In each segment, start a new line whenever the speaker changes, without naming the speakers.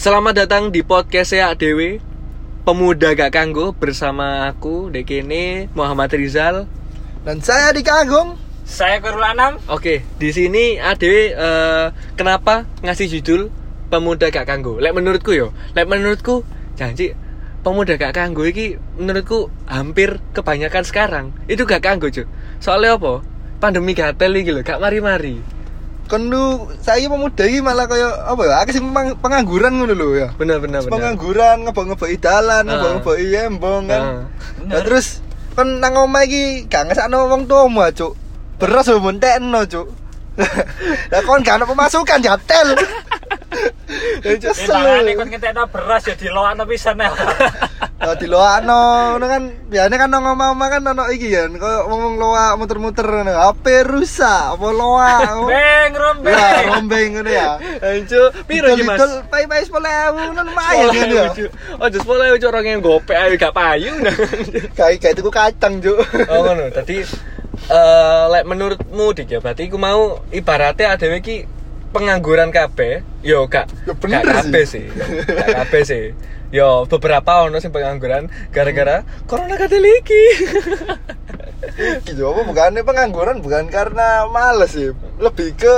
Selamat datang di podcast saya Dewi Pemuda Gak Kanggo bersama aku Dekene Muhammad Rizal.
Dan saya di Agung.
Saya Kurul Anam.
Oke, di sini Adewe eh, kenapa ngasih judul Pemuda Gak Kanggo? Lek menurutku yo, lek menurutku janji Pemuda Gak Kanggo iki menurutku hampir kebanyakan sekarang itu gak kanggo, Cuk. Soalnya apa? Pandemi gatel iki lho, gak mari-mari.
Kenu saya pemuda ini malah kayak apa ya? Aku sih peng- pengangguran ngono lho ya.
Bener bener bener.
Pengangguran ngebok-ngeboki dalan,
Ah.
ngebok-ngeboki embong kan.
Ah.
Nah, terus kan nang omah iki gak ngesakno wong tuamu ah, Cuk. Beras yo mentekno, Cuk. Lah kon gak ono pemasukan jatel. Ya
Ini makanya kon ngetekno beras ya dilokno pisan ya.
Diloakno ngono kan biasanya kan nang omah-omah kan ono iki kan koyo loak muter-muter ngono. HP rusak apa loak.
Beng rombeng.
Ya, rombeng ngono ya.
Anjo, piro iki, Mas?
Didol pai-pai 10.000 ngono lumayan kan ya.
Just boleh cuk orang yang gopek ayo gak payu.
Kayak kayak tuku kacang, Cuk.
oh ngono. Tadi eh lek menurutmu dik ya berarti aku mau ibaratnya ada iki pengangguran kabeh. Yo gak
Ya bener
gak kabeh sih. Gak kabeh sih. Yo beberapa ono sing pengangguran gara-gara corona kadel iki.
Gitu apa bukannya pengangguran bukan karena males sih. Lebih ke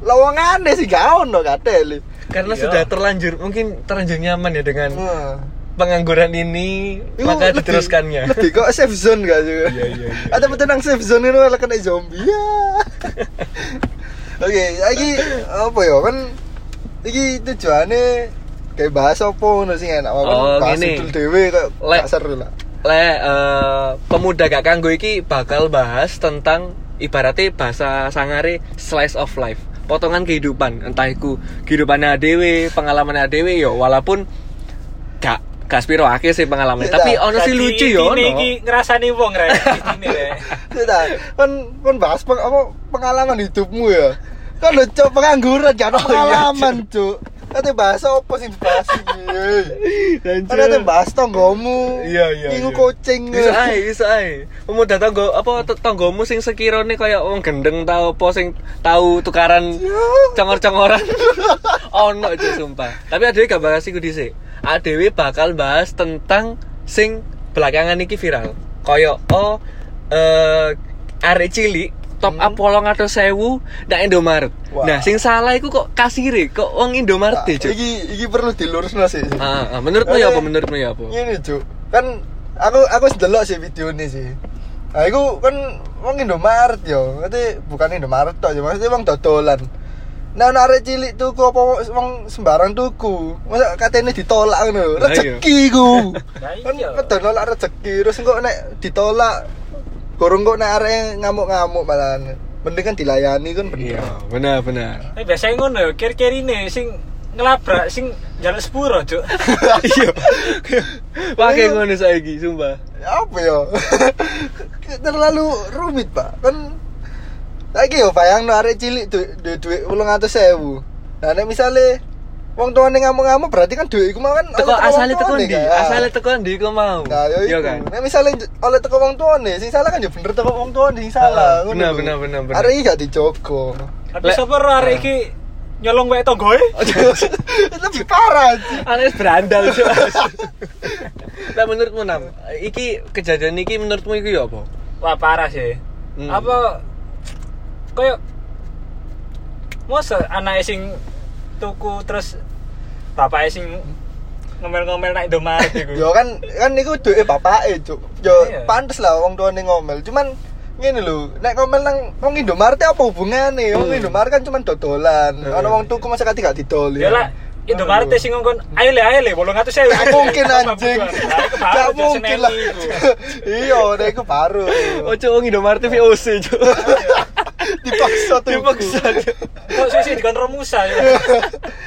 lowongane sih gak ono kateli.
Karena
Iya.
sudah terlanjur mungkin terlanjur nyaman ya dengan
Nah.
pengangguran ini
Iku
maka
lebih-
diteruskannya.
Lebih kok safe zone gak juga?
Iya, iya, iya.
Ada betul nang safe zone itu kena zombie ya. Oke, lagi apa ya kan? Iki tujuannya kayak bahas apa ngono sing enak kan
Oh,
bahas
gini.
judul dhewe kayak
Lek-
gak seru lah.
Le eh, pemuda gak kanggo iki bakal bahas tentang ibaratnya bahasa sangare slice of life potongan kehidupan entah iku kehidupannya adewe pengalaman adewe yo walaupun gak gak spiro akeh sih pengalaman tapi ono sih lucu yo
intine
ono
iki ngrasani wong rek. Rek.
Tidak, kan kan bahas peng, apa pengalaman hidupmu ya. Kan lo cok pengangguran, gak ada
Oh, iya,
pengalaman cok. Nanti bahas apa sih dibahas ini? Nanti bahas tonggomu.
Iya, iya,
Ingu
iya.
kucing.
bisa ae bisa ae pemuda tonggo apa tonggomu sing sekirone kaya wong gendeng tau apa sing tau tukaran congor-congoran ono aja sumpah tapi adewe gak bahas iku dhisik adewe bakal bahas tentang sing belakangan iki viral kaya oh eh arek cilik top up polong atau sewu ndak Indomaret
Wah.
nah sing salah iku kok kasire kok wong Indomaret
Nah,
deh Cuk.
iki iki perlu dilurusno sih. sih.
ah, ah, menurutmu ya apa menurutmu ya apa
Ini cuk, kan aku aku sedelok sih video ini sih. Nah, iku kan wong Indomaret yo, nanti bukan Indomaret tok, ya maksudnya wong dodolan. Nah, nek arek cilik tuku apa wong sembarang tuku. Masa katene ditolak ngono.
Iya.
Rezeki ku. Kan
iya.
kan nolak rezeki, terus engko nek ditolak gorong kok nek arek ngamuk-ngamuk malah. Mending kan dilayani kan bener.
iya benar benar
Tapi biasanya ngono ya, kir-kirine sing ngelabrak sing jalan sepuro, Cuk.
iya. Pakai ngono saiki sumpah.
Apa ya? Terlalu rumit pak. Kan lagi yo bayang no arek cilik duit duit ulung atus sewu nah nek misale wong tuane ngamuk-ngamuk berarti kan duit iku mau kan
teko asale teko ndi
kan?
asale teko ndi kok mau
nah yo
iya
iku
kan
nek misale oleh teko wong tuane sing salah kan ya bener teko wong tuane sing salah
Ah,
ngono
bener,
lho.
bener, bener, bener.
arek iki gak dijogo
Tapi sapa ro arek iki nyolong wae tonggoe?
lebih parah sih
aneh berandal. Lah menurutmu Nam, iki kejadian iki menurutmu iki ya apa?
Wah, parah sih.
Hmm.
Apa koyo masa anak sing tuku terus bapak sing ngomel-ngomel naik Indomaret iku.
Yo kan kan niku duwe bapake, Cuk. Yo
Iya.
pantes lah wong tuane ngomel. Cuman ngene lho, nek ngomel nang wong Indomaret apa hubungane? Wong
Hmm.
Indomaret kan cuman dodolan.
Hmm.
Ana wong tuku masa kati gak didol
Ya lah Indomaret sing ngongkon, ayo le ayo le 800.000.
Gak mungkin anjing.
Gak
Gak mungkin lah. Iya, nek iku baru.
Ojo wong Indomaret VOC Cuk.
Dipaksa tuh.
Dipaksa.
Kok sih dikon Romusa ya.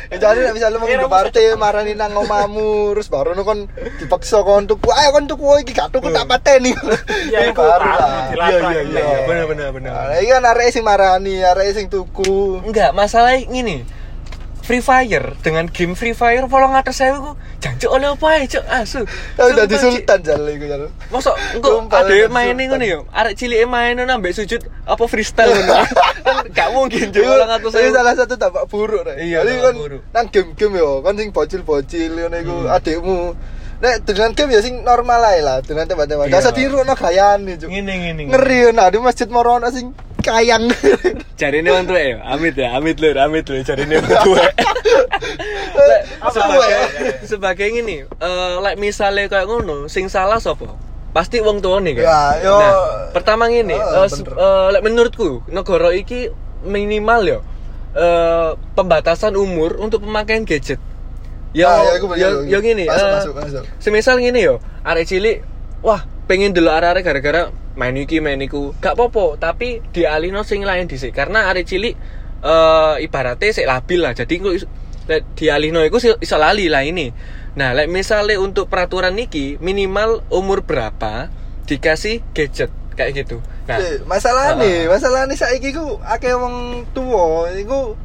Ya jadi nek misalnya wong
Iya,
Indomaret marani nang omamu terus baru nu kon dipaksa kon tuku. Ayo kon tuku iki gak tuku tak pateni.
Iya,
Iku
iku
baru
baru
lah.
Iya iya iya iya, benar benar benar.
Nah, iki kan arek sing marani, arek sing tuku.
Enggak, masalah ngini. Free Fire dengan game Free Fire polong atas saya ku jancuk oleh apa ae cuk asu.
Tapi dadi
Sumpah, Ci.
sultan jal iku jal.
Mosok engko
dadi
main ngono ya. Arek cilik main nambah sujud apa freestyle ngono. Gak mungkin cuk
Iku
polong atas
iku
saya.
salah satu tampak buruk rek.
Iya,
kan nang game-game yo, kan sing bocil-bocil ngono iku
Hmm.
Nek dengan game ya sing normal ae lah, dengan tembak-tembak.
Iya.
Gak usah tiruno gayane, Cuk.
Ngene ngene.
Ngeri nah di masjid Morono sing kayang.
Jarine wong tuwek ya, amit ya, amit lur, amit lur, jarine wong tuwek. Sebagai sebagai ngene, eh lek misale kayak ngono, sing salah sapa? Pasti wong tuane kan.
Ya, yo-
Nah, pertama ngene, se-
bener.
eh, lek menurutku negara iki minimal yo eh pembatasan umur untuk pemakaian gadget. Ya,
Ah, ya, aku
ya,
bener.
ya gini,
Masuk,
eh,
masuk, masuk.
semisal gini yo, arek cilik, wah pengen delok arek-arek gara-gara main iki main iku, gak popo, tapi dialihno sing lain dhisik karena arek cilik eh ibaratnya sik labil lah, jadi lek dialihno iku iso- lali lah ini. Nah, lek misalnya untuk peraturan niki minimal umur berapa dikasih gadget kayak gitu. Nah,
masalah nih,
Ah.
masalah nih saiki ku akeh wong tuwa iku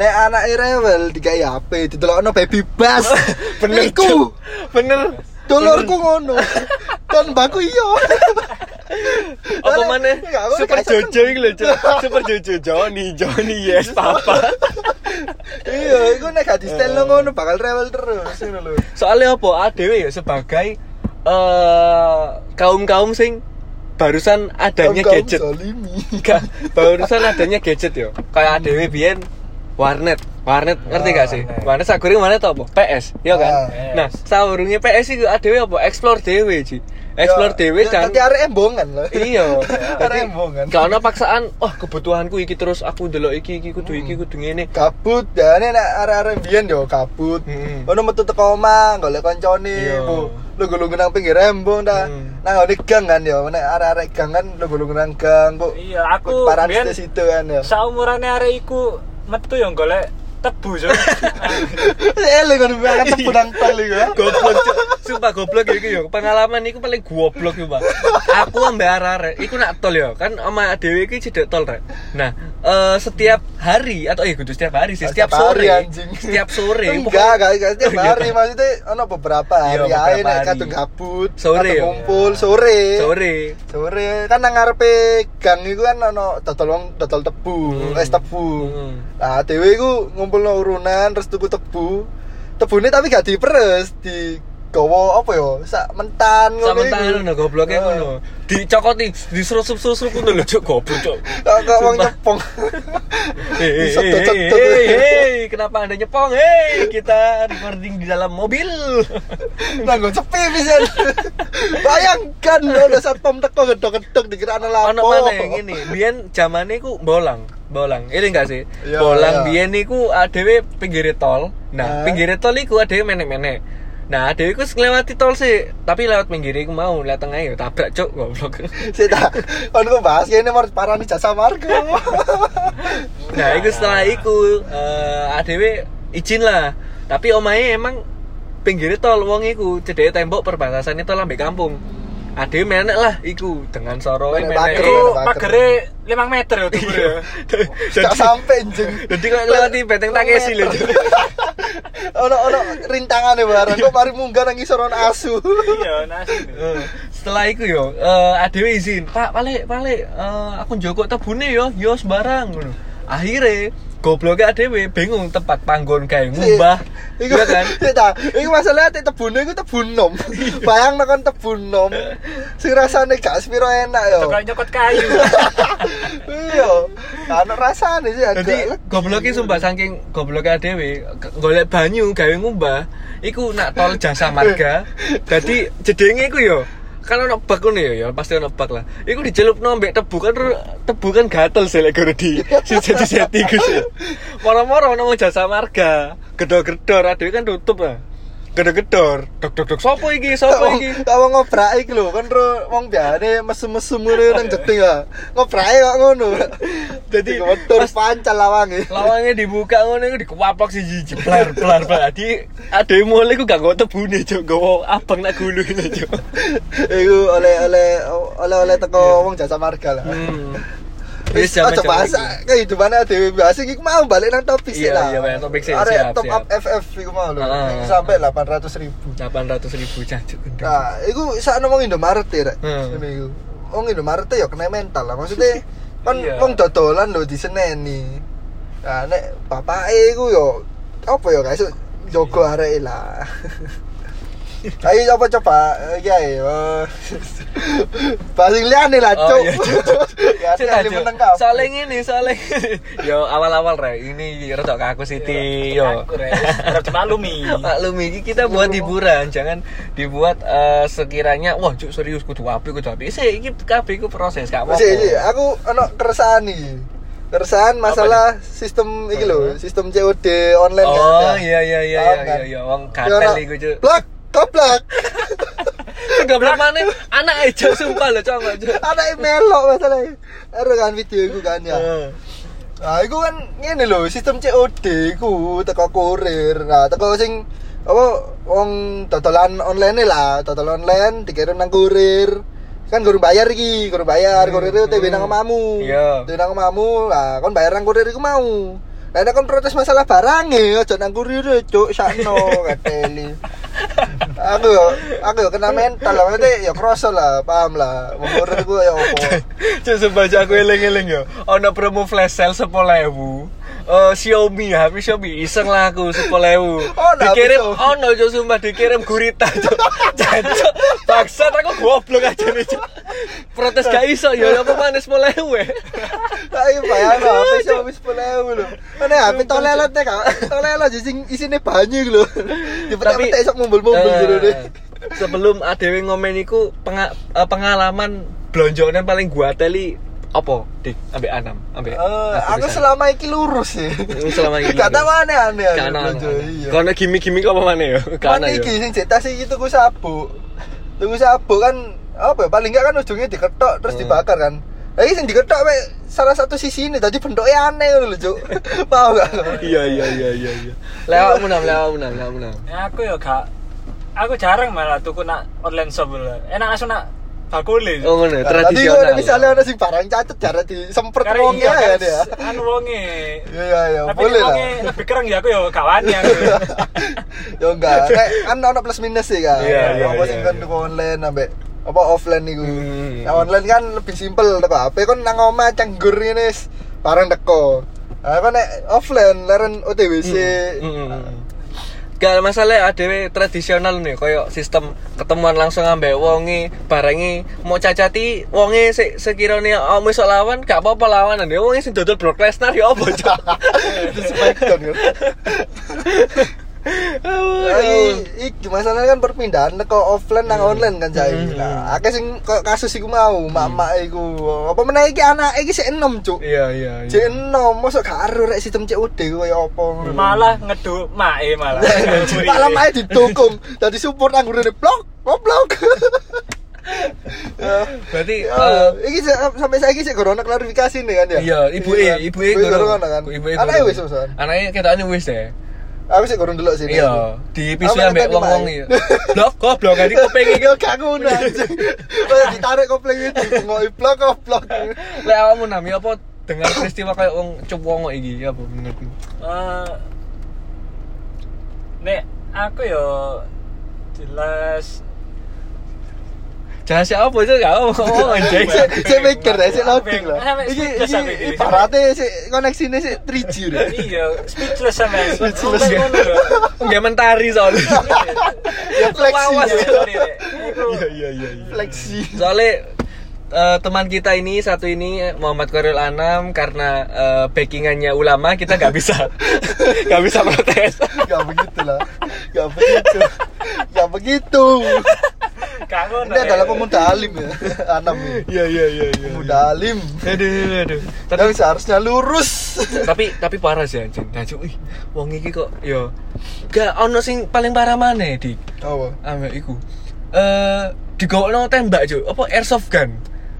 nek anake rewel dikai HP didelokno baby bass.
bener. Cuk. bener.
Dulurku ngono. Kan baku iya.
Apa mana?
Aku
Super. Jojo iki lho, Cuk. Super Jojo Johnny, Johnny yes papa.
Iya, iku nek gak di style ngono bakal rewel terus ngono lho.
Soalnya apa? ADW ya sebagai eh kaum-kaum sing barusan adanya gadget. barusan adanya gadget yo. Kayak ADW biyen warnet. Warnet ngerti gak sih?
warnet.
Warnet sakure warnet apa? PS, ya kan?
Ah.
Nah, saurunge PS iku ADW apa? Explore dhewe, Ji. Explore
Ya,
dhewe
ya,
dan
Dadi arek embongan lho.
iya
Arek embongan.
gak ono paksaan oh kebutuhanku iki terus aku ndelok iki iki kudu iki
Hmm.
kudu ngene
kabut ya nek nek arek-arek biyen yo kabut
Hmm.
ono metu teko omah golek kancane
Iya.
bu lugu-lugu nang pinggir embong ta
Hmm.
nang ngene gang kan yo nek arek-arek gang kan lugu-lugu nang gang bu
Iya, aku
paran situ kan yo
saumurane arek iku metu yang golek tebu so.
ele kan banget tepu nang tol iku ya.
Goblok Cuk. sumpah goblok ya iki yo pengalaman iku paling goblok yo Pak aku ambek arek iku nak tol yo. Kan oma dhewe iki cedek tol rek. Nah eh, setiap hari atau eh kudu setiap hari sih setiap
Setiap hari,
sore.
anjing.
setiap sore
enggak enggak enggak setiap
Oh, iya,
hari. Maksudnya ono beberapa
Iya,
hari ae
beberapa
nek
hari.
kadung kabut
Sore,
ngumpul sore.
Sore.
Sore. Kan nang ngarepe gang iku kan ono dodol wong dodol tebu
Hmm.
es tebu.
Hmm.
nah dewe iku ngumpulno urunan terus tuku tebu. Tebune tapi gak diperes di gawa apa ya sak mentan iku.
tangan ngono gobloknya
Heeh.
ngono dicokoti diserup-serup ngono lho cuk goblok cuk
kok wong nyepong
Hei, kenapa anda nyepong? Hei, kita recording di dalam mobil.
nganggo sepi pisan bayangkan ada satpam teko gedok-gedok dikira ana lapo
Ono mana yang ini? Biyen zamane ku bolang, bolang. Ini enggak sih?
Iya,
bolang
iya.
biyen niku adewe pinggir tol. Nah,
Ah.
pinggir tol iku adewe menek-menek. Nah, adewe ku ngelewati tol sih, tapi lewat pinggir iku mau, lewat tengah ya tabrak cuk goblok.
sih tak kon kok bahas kene mau parani jasa marga
nah, iku setelah iku eh adewe izin lah. Tapi omahe emang pinggir tol wong iku cedeke tembok perbatasan itu lambe kampung. Adewe menek lah iku dengan soroe
Menek
menek.
pager.
Iku
Pager.
pagere 5 meter ya tuh.
Iya.
gak sampe jeng
Jadi kok lewati benteng Takeshi lho.
Ono ono rintangane bareng kok mari munggah nang ngisor ono asu
Iya, nasi.
Eh, Setelah itu yo, eh adewe izin, Pak, balik balik, eh, aku njogok tebune yo, yo sembarang ngono. Akhirnya gobloknya adewe bingung tempat panggon kayak ngubah.
Iku
Iya kan?
Iya ta. Iku masalahnya tek tebune iku tebun nom. Bayang kan tebun nom. Sing rasane gak sepiro enak yo.
Tukang nyokot kayu.
Iya. Ana rasane sih.
Jadi gobloknya sumpah saking gobloknya adewe golek banyu gawe ngubah, iku nak tol jasa marga. Jadi jedenge iku yo kan ono bak ngono ya, ya pasti ono bak lah. Iku dicelupno mbek tebu kan tebu kan gatel sih lek guru di siji seti iku sih. Moro-moro ono jasa marga, gedor-gedor adewe kan tutup lah. Gedor-gedor, dok dok dok sopo iki? Sopo iki?
Kamu ngobrak iki lho, kan ro wong biane mesum-mesum ngono nang jeding ya. Ngobrake kok ngono.
Jadi,
motor pancal lawange.
Lawangnya dibuka ngono iku dikewaplok siji jeblar blar blar. Di ade mulai ku gak nggo tebune cuk, nggo abang nak gulu ini cuk.
Iku oleh oleh oleh oleh teko wong jasa marga lah. Wis aja
jaman
bahas
iki.
kehidupan dhewe bahas iki mau balik nang topik sih
Iya,
lah.
iya, balik topik sih,
Arek top up FF iku mau lho. Sampai
ah.
800 ribu.
800 ribu jancuk gendeng.
Nah, iku sak ngomong Indomaret ya, Rek.
Hmm.
Ngene iku. Wong Indomaret ya kena mental lah. Maksudnya kan
Iya.
wong dodolan lho diseneni. Nah, nek bapake iku yo apa ya guys jogo arek lah. Ayo coba coba eh, Paling liane lah,
Oh, Iya.
Ya, meneng.
Soalnya ngene, soalnya yo awal-awal re, ini rada kaku Siti yo.
Aku rek, harus dimaklumi.
Maklum iki kita buat hiburan, jangan dibuat eh, sekiranya wah cuk serius kudu apik kudu apik. Sih iki kabeh iku proses gak apa-apa.
Aku ono keresahan iki. Keresahan masalah sistem iki lho, sistem COD online kan.
Oh
Ya.
iya iya iya iya
kan?
iya iya wong
ono,
iku cuk.
Blak, goblok.
Goblok maneh anak aja sumpah lho cok cuk.
Anake melok masalahnya. Ero kan video iku kan ya. Nah, iku kan ngene lho, sistem COD iku teko kurir. Nah, teko sing apa wong dodolan online lah, dodol online dikirim nang kurir. Kan guru bayar iki, guru bayar,
Hmm,
kurir itu TB nang
hmm.
omamu.
Iya.
TB nang omamu, lah kon bayar nang kurir iku mau. Lah nek kon protes masalah barang e, aja nang kurir cuk, sakno kateli. Aku aku kena mental lah, maksudnya ya kroso lah, paham lah. Kurir iku ya opo.
Sumpah Cuk, aku eling-eling yo. Ono promo flash sale 10.000. Eh Xiaomi, HP Xiaomi iseng lah aku 10.000.
Ono HP
dikirim
Xiaomi.
ono Cuk sumpah dikirim gurita Cuk. Jancuk. Bangsat aku goblok aja nih Cuk. Protes gak iso yo apa maneh 10.000 we.
Tapi bayar lah, HP Xiaomi sepuluh ewu lho. Mana HP tolelet ya kak? Tolelet aja sing isinya banyak lho. Dipetek-petek sok mumbul-mumbul
eh,
gitu deh.
Sebelum adewe ngomen iku penga- eh, pengalaman blonjonan paling gua teli apa dik ambek anam ambek
Eh, aku selama iki lurus sih.
selama ini
Gak tau aneh-aneh aku
Karena
belanja, iya.
karena gimmick-gimmick apa mana ya?
Kan
Karena ya.
iki sing cetas iki tuku sabuk. Tuku sabuk kan apa ya paling enggak kan ujungnya diketok terus
Hmm.
dibakar kan. Iki sing diketok mek salah satu sisi ini tadi bentuknya aneh lho, Cuk. Paham gak?
Iya iya iya iya iya. Lewatmu nam, lewatmu nam, lewatmu nam.
Ya, aku ya gak aku jarang malah tuku nak online shop lho. Enak langsung nak bakule.
Oh ngono,
Tadi
tradisional.
kalau misalnya ada sing barang cacat jarang disempret wongnya
iya
ya dia.
anu wonge.
Iya iya iya,
Tapi
boleh lah.
wonge lebih kereng ya aku ya gak wani aku.
ya enggak nek kan ono plus minus sih kan
Iya, iya,
apa
iya,
sing kan
iya.
online ambek apa offline niku
Hmm.
nah online kan lebih simpel teko HP kan nang omah canggur ngene wis barang teko nah kan nek offline leren OTWC
Hmm, hmm, hmm. Gak masalah adewe tradisional nih koyo sistem ketemuan langsung ambek wonge barengi mau cacati wonge se sekiranya om iso lawan gak apa-apa lawanan. Ya wonge sing dodol Brock Lesnar ya apa cok
itu smackdown Ya, iki, iki masalahnya kan perpindahan teko offline nang online kan saya.
Hmm.
Nah, akeh sing kasus iku mau, mak-mak iku. Apa meneh iki anak iki sik enom, Cuk.
iya iya iya
Cek enom, mosok gak ero rek sistem COD kaya apa
malah ngeduk mae malah.
Malam aja didukung. Dadi support anggur ini blok, goblok. Ya.
berarti
Ya,
eh,
iki sa- sampai saiki sik corona klarifikasi nih kan ya.
iya ibu e ibu e
corona kan.
ibu e
Anaknya wis
anaknya ketane wis deh
Aku sik gorong delok sini.
iya di pisu ambek wong-wong iya blok goblok gak dikuping iki
gak ngono anjing. Kayak ditarik kopling itu, ngoki blok goblok.
lek awakmu nami apa dengan peristiwa kayak wong cup wong iki apa menurutmu
Eh, nek aku yo jelas
Jangan siapa aja gak ngomong anjing.
Sik mikir ya, sik loading lah. Iki iki
ini.
ibaratnya sik koneksine sik 3G lho.
iya speechless sama
Speechless, ya.
Enggak mentari soalnya.
Ya fleksi.
Iya,
ya. iya iya iya.
Fleksi.
Soalnya eh, teman kita ini satu ini Muhammad Koril Anam karena eh, backingannya ulama kita nggak bisa nggak bisa protes.
Gak begitu lah. Gak begitu. Gak begitu.
Gak ngono,
Ini adalah pemuda alim ya. Anam ya.
Iya iya iya iya.
Pemuda alim.
Aduh aduh. Tapi
Tapi seharusnya lurus.
tapi tapi parah sih anjing. Nah, cuy, wong iki kok yo gak ono sing paling parah mana dik.
Apa?
ambek iku eh digawakno tembak cuk apa airsoft gun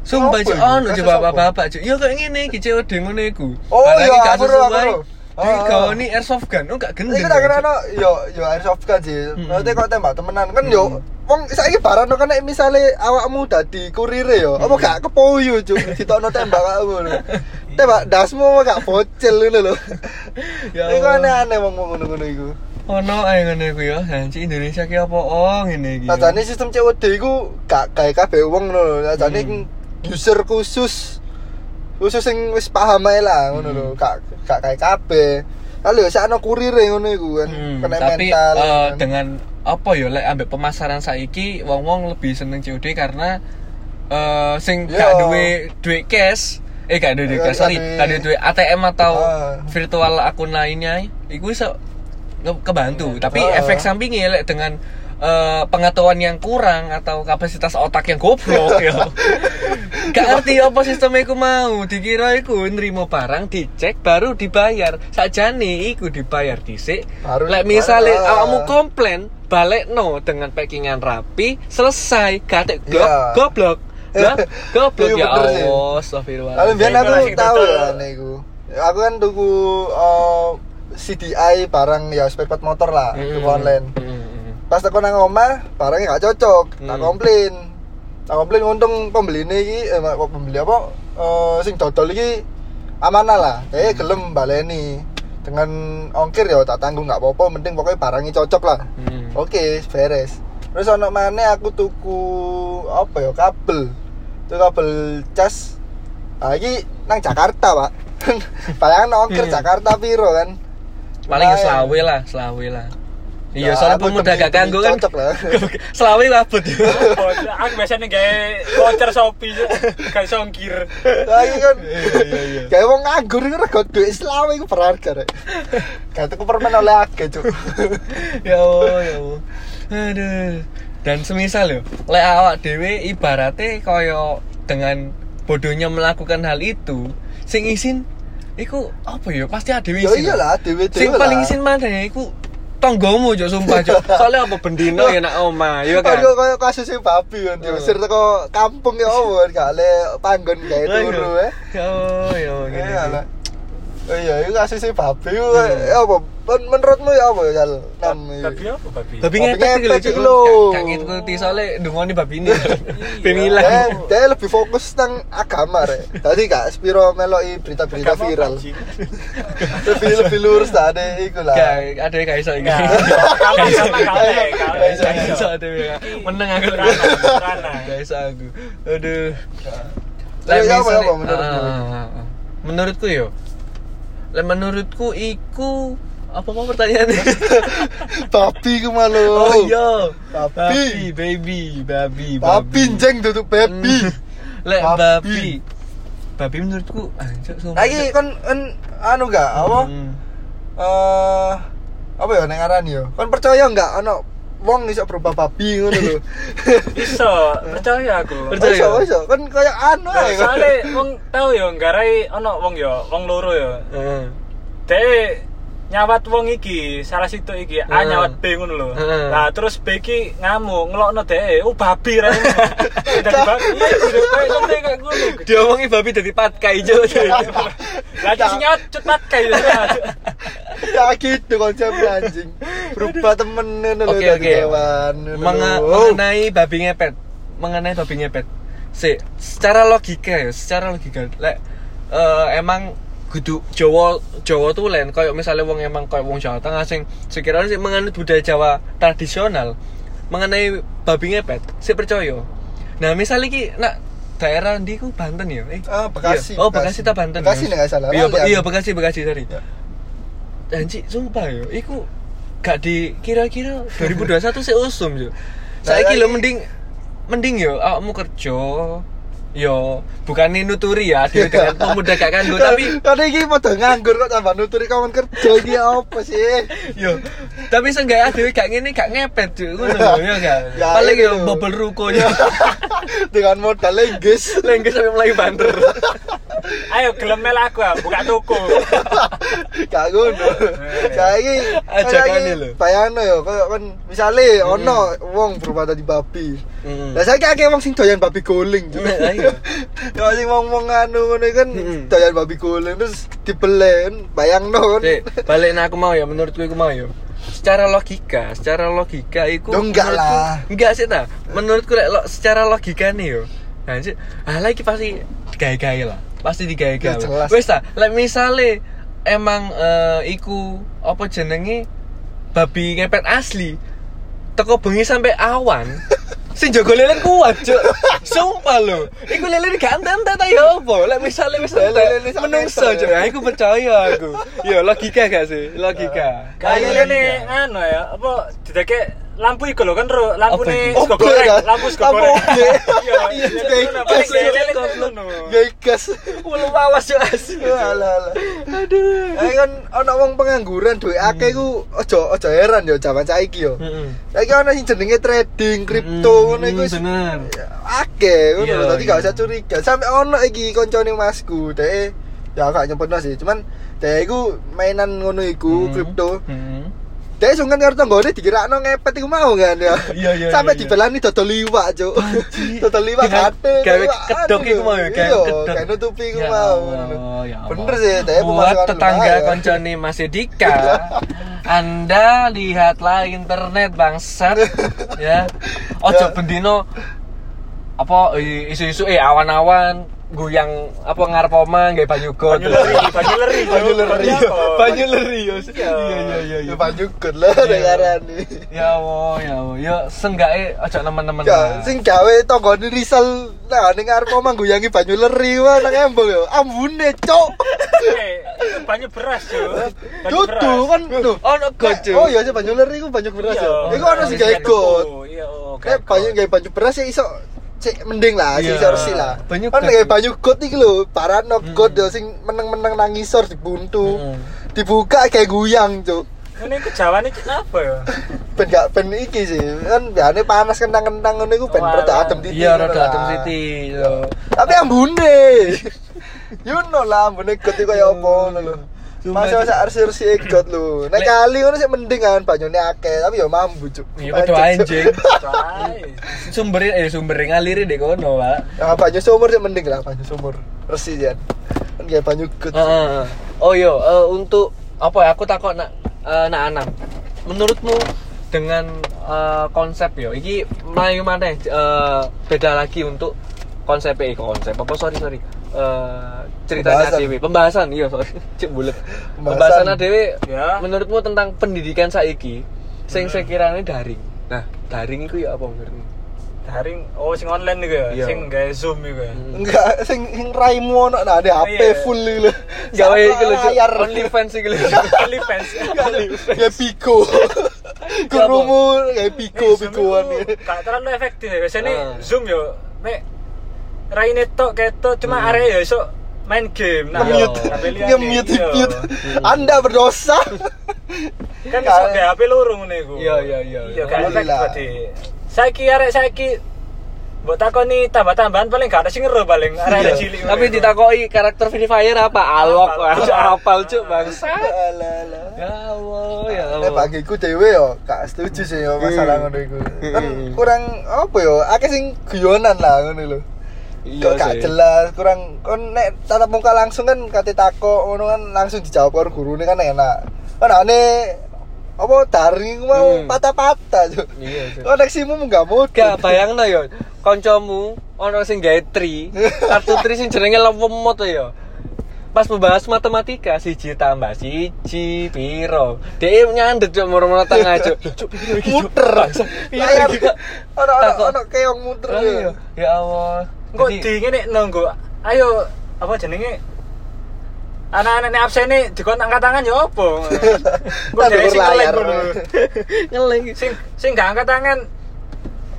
sumpah
iku?
ono coba
apa?
bapak-bapak cuk ya kayak ngene iki COD ngono iku
Oh, iya, aku ro, aku ro.
Digawani airsoft gun oh gak gendeng
Ini tak kira yo yo airsoft kan sih. Nanti kok tembak temenan kan yo wong saiki barano kan nek misale awakmu dadi kurire yo, apa gak kepoyo cuk ditokno tembak ngono. Tembak dasmu gak bocil ngono lho.
Ya
Iku aneh-aneh wong ngono-ngono iku.
Ono ae ngene iku ya. Janji Indonesia ki apa oh ngene iki. ya.
Sajane sistem COD iku gak gawe kabeh wong ngono lho. Sajane
Hmm.
user khusus khusus sing wis paham ae lah ngono lho. Gak gak gawe kabeh. Lalu ya sakno kurire ngono iku kan.
Hmm,
Kena
tapi
mental. kan.
dengan apa ya lek ambek pemasaran saiki wong-wong lebih seneng COD karena eh sing
Yo.
gak duwe duwe cash eh gak duwe duwe
Gak
cash sorry gak duwe duwe ATM atau
Ah.
virtual akun lainnya iku iso nge- kebantu tapi
Ah.
efek sampingnya lek dengan eh, pengetahuan yang kurang atau kapasitas otak yang goblok ya gak ngerti apa sistemnya iku mau dikira iku nrimo barang dicek baru dibayar sajane iku dibayar dhisik
Baru
lek misale awakmu komplain balik no dengan packingan rapi selesai gak ada go-
Iya.
goblok lah goblok
Iya,
ya. Allah astagfirullah
biar
Iku
aku tahu niku. Aku kan tuku eh, CDI barang ya spare part motor lah,
Mm,
online.
mm, mm.
Pas aku nang omah, barangnya gak cocok, tak
Hmm.
komplain. Tak komplain untung pembeli ini iki eh mak- kok pembeli apa eh, sing dodol iki amanah lah. Eh gelem baleni. Dengan ongkir ya tak tanggung nggak apa-apa, penting pokoknya barangnya cocok lah.
Hmm.
Oke, beres. Terus ono mana aku tuku apa ya kabel. Itu kabel cas. Ah iki nang Jakarta, Pak. Bayangin ongkir
Iya.
Jakarta piro kan?
paling selawe lah selawe lah iya
Ya,
soalnya pemuda gak ganggu kan
cocok lah.
selawe abot
aku biasanya gawe voucher Shopee gak iso ongkir
Lagi kan.
Iya, iya.
Kayak wong nganggur iku rego duit selawe iku berharga rek. Kayak tuku permen oleh akeh, Cuk.
ya Allah ya Allah aduh dan semisal yo lek awak dhewe ibaratnya kaya dengan bodohnya melakukan hal itu sing isin iku apa ya pasti ada
Ya
isin
iyalah, dhewe-dhewe
sing paling
lah.
isin mana ya iku tonggomu jo sumpah jo soalnya apa bendino ya nak oma ya kan?
Kaya kaya kasus sing babi kan diusir teko kampung ya apa gak le panggon gawe
Lah,
turu
iya.
eh.
ya Allah ya
Oh iya, itu kasus sing babi
Hmm.
ya apa? Men- Menurutmu ya apa ya? Nam.
babi apa babi
babi ngepet iki lho. Gak- gak ngikuti soalnya dungoni babi ini ben
Dia,
ilang
dia lebih fokus tentang agama rek. Tadi gak Spiro meloki berita-berita viral. lebih lebih lurus tadi iku lah.
Gak, ada gak iso iki.
Gak.
Gak iso. Gak iso, ada yang menang aku. Gak iso aku. Aduh.
Lah, ya menurutmu?
Ah, ah, ah. Menurutku yo. Lah menurutku iku apa mau pertanyaannya?
Babi ku malu.
Oh iya.
Babi.
baby, babi,
Babi jeng tutup babi.
Hmm. Lek
Babi.
babi. Menurutku anjir sumpah.
Lagi kan kan anu gak apa?
Hmm.
Eh apa ya ning arani yo? Kan percaya enggak ana wong iso berubah babi ngono lho.
Iso, percaya aku.
Percaya.
Iso, iso. Kan kayak anu ae.
soalnya wong tau ya nggarai ono wong ya, wong loro ya.
Heeh.
Dek nyawat wong iki, salah situ iki, A nyawat B ngono lho. Nah, terus B iki ngamuk, ngelokno dek, oh babi ra. Dadi babi, iya kudu kayak ngono kayak ngono.
Diomongi babi dari patkai jo.
Lah sing nyawat cut patkai ya.
Ya gitu konsepnya anjing. Berubah temen ngono dadi hewan. lho.
mengenai babi ngepet, mengenai babi ngepet. Si, secara logika ya, secara logika, lek eh, emang kudu Jawa Jawa tuh lain kayak misalnya wong emang kayak wong Jawa Tengah sing sekiranya sih menganut budaya Jawa tradisional mengenai babi ngepet, si percaya. Nah, misalnya ki nak daerah ndi ku Banten ya? Eh,
Ah, Bekasi,
iya. Oh,
Bekasi.
Bekasi ta Banten.
Bekasi
ya?
nek gak salah.
Iya,
aku.
iya Bekasi, Bekasi sorry.
Ya.
Anji, sumpah yo, iku gak di kira-kira 2021 sih usum yo. Saiki
Lah,
lo mending mending yo awakmu kerja yo bukan nuturi ya dhewe dengan pemuda gak kanggo tapi
kan iki padha nganggur kok tambah nuturi kawan kerja iki apa sih?
yo tapi seenggaknya dhewe gak ngene gak ngepet yo ngono lho ya gak.
Ya,
Paling yo
itu.
bobol ruko yo.
Dengan modal lenggis.
Lengke sampai mulai banter.
Ayo gelem mel aku, ah, buka toko.
Gak ngono. Saiki
Ajakane lho.
Bayangno yo kayak kan misale ono wong berubah dadi babi.
Mm.
Lah saiki akeh wong sing doyan babi guling juga.
Nah, iya.
Ya sing ngomong anu ngono kan doyan babi guling terus dibelen, bayangno kan.
Dek, balik nah aku mau ya menurutku iku mau ya. secara logika, secara logika iku
enggak lah.
Enggak sih ta. Menurutku lek lo, secara logika nih yo. Anjir, ah lagi pasti gawe-gawe lah. Pasti digawe-gawe.
Ya.
Wes ta, lek misale emang eh, iku apa jenenge babi ngepet asli teko bengi sampai awan sing jaga lelen kuat cuk. Sumpah lho. Iku lelen gak entek ta ya apa? Lek misale wis
Lelen
menungso cuk.
Ya.
aku percaya aku. Ya logika gak sih? Logika.
Kayak ini anu ya, apa dideke lampu iku lho kan ro lampu sego
Oke,
goreng,
kan?
lampu sego
Lampu
goreng. Iya,
Iya,
iya,
gas, ya. gas.
Ulu awas cuk asli
Alah. Aduh. Eh kan ana wong pengangguran duwe akeh ku ojo ojo heran yo jaman saiki yo. Saiki ana sing jenenge trading kripto ngono iku
bener
akeh ngono
Iya.
Dadi gak
iya.
usah curiga. Sampai ono iki koncone masku, dhek ya gak nyempetno sih, cuman dhek iku mainan ngono iku
Hmm.
kripto. Dhek sungkan karo tanggane dikirakno ngepet iku mau kan ya.
Iya, iya,
Sampai
iya, iya.
dibelani dodol liwak, Cuk. dodol liwak kate.
gawe kedok iku mau ya, gawe
Iya,
kedok.
gawe nutupi iku
Ya
mau.
Ya.
Bener sih, dhek
Buat tetangga koncone Mas Edika Anda lihatlah internet bangsat ya Ojo bendino apa isu-isu eh awan-awan goyang apa ngarep omah nggawe banyu got
Banyu leri, banyu leri.
Banyu leri.
Apa?
banyu leri yo
Iya.
iya iya iya
Ya banyu gut lah
Iya.
dengarane.
ya Allah ya Allah ya seenggaknya ojo nemen-nemen
Ya,
lah.
sing gawe tanggane risal nah ning arep omah guyangi banyu leri wae nang embol yo. Ambune, Cuk.
Eh, banyu beras. Banyu
Dudu kan tuh.
ono got Cuk.
Oh iya sih banyu leri iku banyu beras
Iya.
ya. Iku ono sing
Iya,
gawe got.
Iya, oh,
Kayak
gawe
banyu gawe banyu beras ya iso cek mending lah, sih iso resik lah.
Banyu
kan gawe banyu got iki lho, parano got yo sing meneng-meneng nang ngisor dibuntu.
Mm.
Dibuka kayak guyang, Cuk.
Ini kejawane apa ya?
Ben gak ben iki sih. Kan biasanya panas kentang-kentang ngono iku ben rada adem titik.
iya rada adem.
Tapi ambune. you know lah ambune got iku kaya apa lho.
Cuma
Masa masa arsi-arsi got lho. Nek kali ngono sih mending kan banyune akeh, tapi ya mambu, Cuk.
Iya kudu anjing. Sumber eh sumber ngaliri deh kono, Pak.
Nah, banyu sumur sih mending lah, banyu sumur. Resi ya. Kan kayak banyu got.
Heeh. Oh yo, eh, untuk apa ya? Aku takut nak eh, nak Anam. Menurutmu dengan eh, konsep yo, iki melayu mana? eh, beda lagi untuk konsep eh konsep apa sorry sorry Eh, ceritanya
Pembahasan.
Dewi pembahasan iya sorry cek bulet
Pembahasan.
pembahasan Dewi
Ya.
menurutmu tentang pendidikan saiki sing sekiranya daring nah daring itu ya apa menurutmu
Daring oh sing online iku ya,
Iya.
sing gawe Zoom iku ya.
Enggak, sing sing raimu ono nah ada HP
Iya.
full lho.
gawe iki lho
layar.
OnlyFans iki lho
OnlyFans.
Kayak Pico. Kurumu kayak Pico
Eh, Zoom
Picoan
iku
iki.
Gak terlalu efektif ya. Biasanya
Ah.
Zoom yo mek raine tok ketok cuma
Hmm.
area ya iso main game. Nah,
Iya.
Nge-mute,
nih, iya.
mute. Anda berdosa.
Kan iso gawe HP loro ngene iku.
Iya, iya, iya.
Iya, gak
Alhamdulillah.
berarti. Saiki arek saiki Mbok takoni tambah-tambahan paling gak ada sing ngero paling arek-arek
Iya.
cilik.
Tapi ditakoi karakter Free Fire apa? Alok,
Apal.
Cuk, apal cuk bangsa.
Alah alah.
Ya Allah, ya
Eh
Allah.
bagiku dhewe yo gak setuju sih yo masalah
Hmm.
ngono iku.
Hmm.
Kan kurang apa yo akeh sing guyonan lah ngono lho.
Iya
Kok gak jelas, kurang kon nek tatap muka langsung kan kate takok ngono kan langsung dijawab karo gurune kan enak. Kan ane apa daring mau
Hmm.
patah-patah Cuk.
Iya.
Koneksimu gak mudah.
Gak bayangno yo, kancamu ono sing gawe tri, kartu tri sing jenenge lemot ya. Pas membahas matematika siji tambah siji piro. Dia nyandet cuk moro-moro tengah cuk?
muter. Ono
Takok.
ono keong muter.
Iya. Ya Allah.
Engko
Jadi-
di ngene nunggu. Ayo apa jenenge? Anak-anak ini absen ini dikon angkat tangan ya apa? Engko
Nah,
dhewe sing ngeleng
layar.
ngono.
ngeleng.
Sing sing gak angkat tangan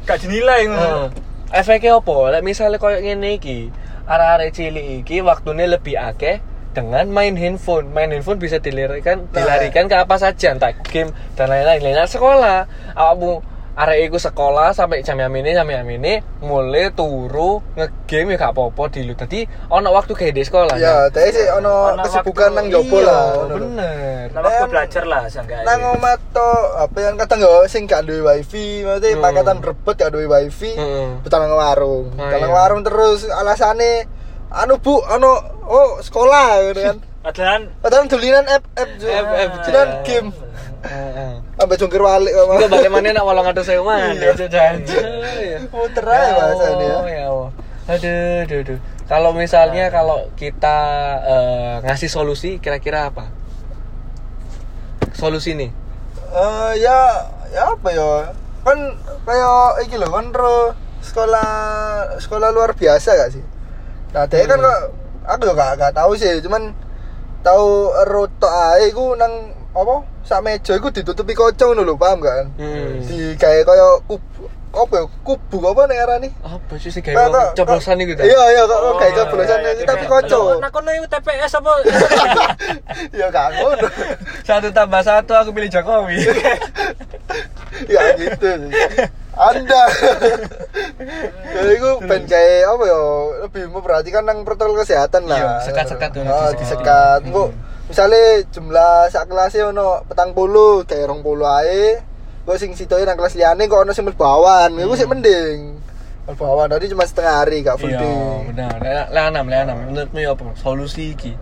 gak dinilai ngono.
Efeknya apa? Lek misalnya koyo ngene iki, arek-arek cilik iki waktunya lebih akeh dengan main handphone. Main handphone bisa dilarikan
Nah.
dilarikan ke apa saja, entah game dan lain-lain. Lain sekolah, awakmu arek iku sekolah sampai jam yang ini jam yang ini mulai turu ngegame ya gak apa-apa dilu. Dadi ono waktu kayak di sekolah.
Ya,
kan?
tapi sih ono
Ono
kesibukan nang jopo
Iya,
lah.
bener.
Nah, waktu belajar lah seenggaknya.
nang omah to apa yang kadang yo sing gak duwe wifi maksudnya
Hmm.
pakatan berebut gak duwe wifi
Hmm.
betul nang warung
Ah,
betul nang
iya.
warung terus alasane anu bu ano oh sekolah gitu kan
Padahal
padahal dulinan app app
App, app,
dulinan game
Heeh.
Sampai jungkir balik kok.
Enggak balik mana nak walang atus saya mana
Iya.
janji.
Muter aja bahasanya ya.
ya Allah. Aduh, aduh, aduh. Kalau misalnya kalau kita eh, ngasih solusi kira-kira apa? Solusi nih.
Eh ya ya apa ya? Kan kayak iki lho kan ro sekolah sekolah luar biasa gak sih? Nah, dia kan
Hmm.
kok aku juga gak, gak tahu sih, cuman tahu roto ae iku nang apa? Sak meja iku ditutupi kocong lho, paham gak kan?
Hmm.
Di kayak kaya kubu apa ya? Kubu apa nek arane?
Apa sih sih
Kayak-
kayak wong coblosan itu ta?
Iya, iya kok
Oh,
kayak
iya,
coblosan
iya,
itu
iya.
tapi
Loh,
kocok.
Nah, kono iku TPS apa?
Ya gak ngono.
Satu tambah satu aku pilih Jokowi.
ya gitu sih. Anda ya itu ben kayak apa ya lebih memperhatikan nang protokol kesehatan lah
Iya, sekat-sekat tuh,
oh,
disekat.
engko misalnya jumlah sak kelasnya ono petang puluh kayak rong puluh ae kok sing sitoe nang kelas liyane kok ono sing mlebu awan iku sih mending mlebu awan tadi cuma setengah hari gak full
Iya,
day
benar. Le- enam, le enam. Menurutmu ya apa? Solusi iki.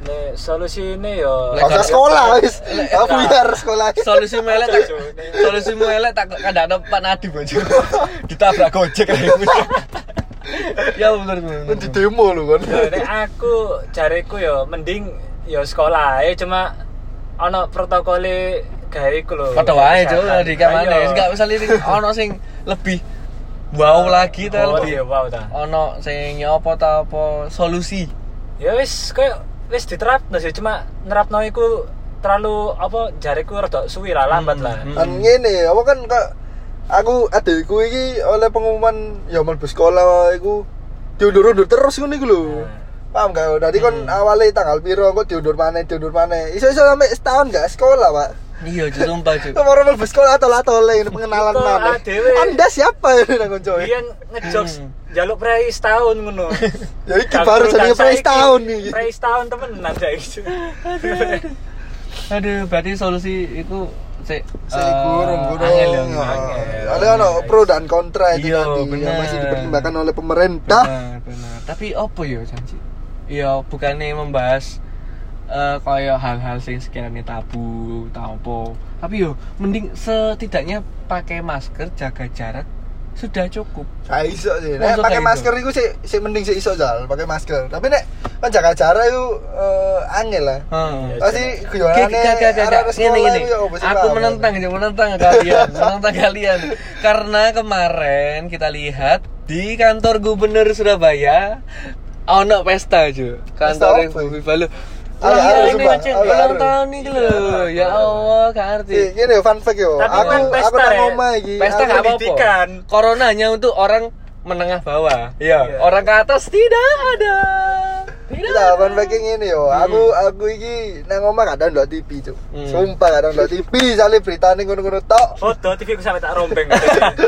Nek solusi ini yo
Lek-
Gak usah sekolah wis aku biar sekolah
Solusi melek tak solusi melek tak kadang ada Pak Nadiem aja. Ditabrak Gojek aja. ya bener bener.
di demo lu kan
Ya, nek aku jariku yo mending yo sekolah ae cuma ono protokole gawe iku lho.
Padha wae Cuk, di kamane.
Ayo.
Enggak usah lirik ono sing lebih wow lagi ta
Oh,
lebih.
iya, wow ta.
Ono sing nyopo ta apa solusi.
Ya wis koyo wis diterapno sih cuma nerapno iku terlalu apa jariku rada suwi lah lambat
Hmm,
lah.
hmm.
kan ngene apa kan kak aku adikku iki oleh pengumuman ya mlebu sekolah iku diundur-undur terus ngono iku lho paham gak tadi kan awalnya tanggal piro kok diundur mana diundur mana iso iso sampai setahun gak sekolah pak
Iya, Cuk, sumpah Cuk.
Kemarin mlebu sekolah atau atau ini pengenalan
Itu
mana
adewe.
anda siapa ini nang konco
Biyen ngejokes
Hmm.
jaluk prei setahun ngono.
ya iki baru jadi prei setahun nih
Prei setahun temenan saiki.
Aduh, berarti solusi itu sik
saya kurung kurung
angel ya,
angel.
ada ono pro dan kontra itu
Iya,
nanti yang masih dipertimbangkan oleh pemerintah
Benar, benar. Tapi apa ya janji? Ya bukannya membahas eh kayak hal-hal sing sekiranya tabu atau apa. Tapi yo mending setidaknya pakai masker, jaga jarak sudah cukup.
Saya iso sih. Nek pakai
itu.
masker itu sih sih mending sih iso jal, pakai masker. Tapi nek kan jaga jarak itu eh, angel lah.
Heeh.
Pasti guyonane apa sih,
Aku menentang, ya, menentang kalian, menentang kalian. Karena kemarin kita lihat di kantor gubernur Surabaya, ono pesta aja. Kantor
Pesta
yang
apa?
Viva lu.
Ayo,
Ulang
ayo,
tahun
sumpah.
nih, Cun.
Ayo,
ulang tahun nih lho. Ya Allah, Arti.
Eh, gini fun fact yo.
Tapi
Aku
kan
aku
pesta,
nang
ya.
omah iki.
Pesta nggak apa-apa. Corona hanya untuk orang menengah bawah. Iya,
Iya.
orang ke atas tidak ada. Tidak.
Kita
ada.
fun fact ngene yo. Aku aku iki nang omah kadang ndelok TV, Cuk.
Hmm.
Sumpah kadang ndelok TV, sale beritane ngono-ngono tok.
Foto TV ku sampe tak rombeng.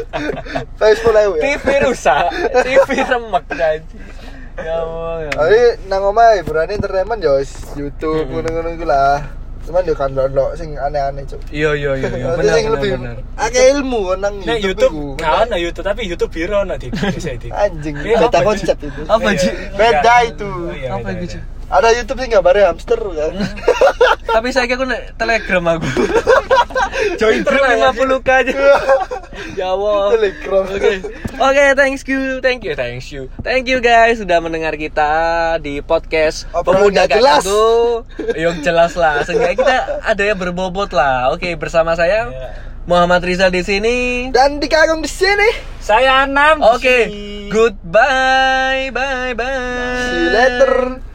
Facebook ya.
TV rusak, TV remek janji. Ya Allah, ya Allah.
Tapi nang omah hiburannya entertainment yo wis YouTube ngono-ngono iku lah. Cuman yo kan ndelok sing aneh-aneh, Cuk.
Iya iya iya iya benar
sing lebih akeh ilmu nang
Nek
YouTube.
YouTube gak ono YouTube tapi YouTube biro ono di.
Anjing, beda konsep itu.
Apa, Ji?
Beda itu.
Iya,
Apa
beda,
itu,
beda.
Ji?
Ada YouTube sih gambarnya hamster kan.
Tapi saya kira aku nek telegram aku. Join group 50k aja. ya Allah.
Telegram.
Oke. Oke, thanks you. Thank you, thanks you. Thank you guys sudah mendengar kita di podcast Pemuda
nggak jelas.
Yang jelas lah. Seenggaknya kita ada yang berbobot lah. Oke, bersama saya
Iya.
Muhammad Rizal di sini.
Dan dikagum di sini.
Saya Anam.
Oke, goodbye, bye bye.
See you later.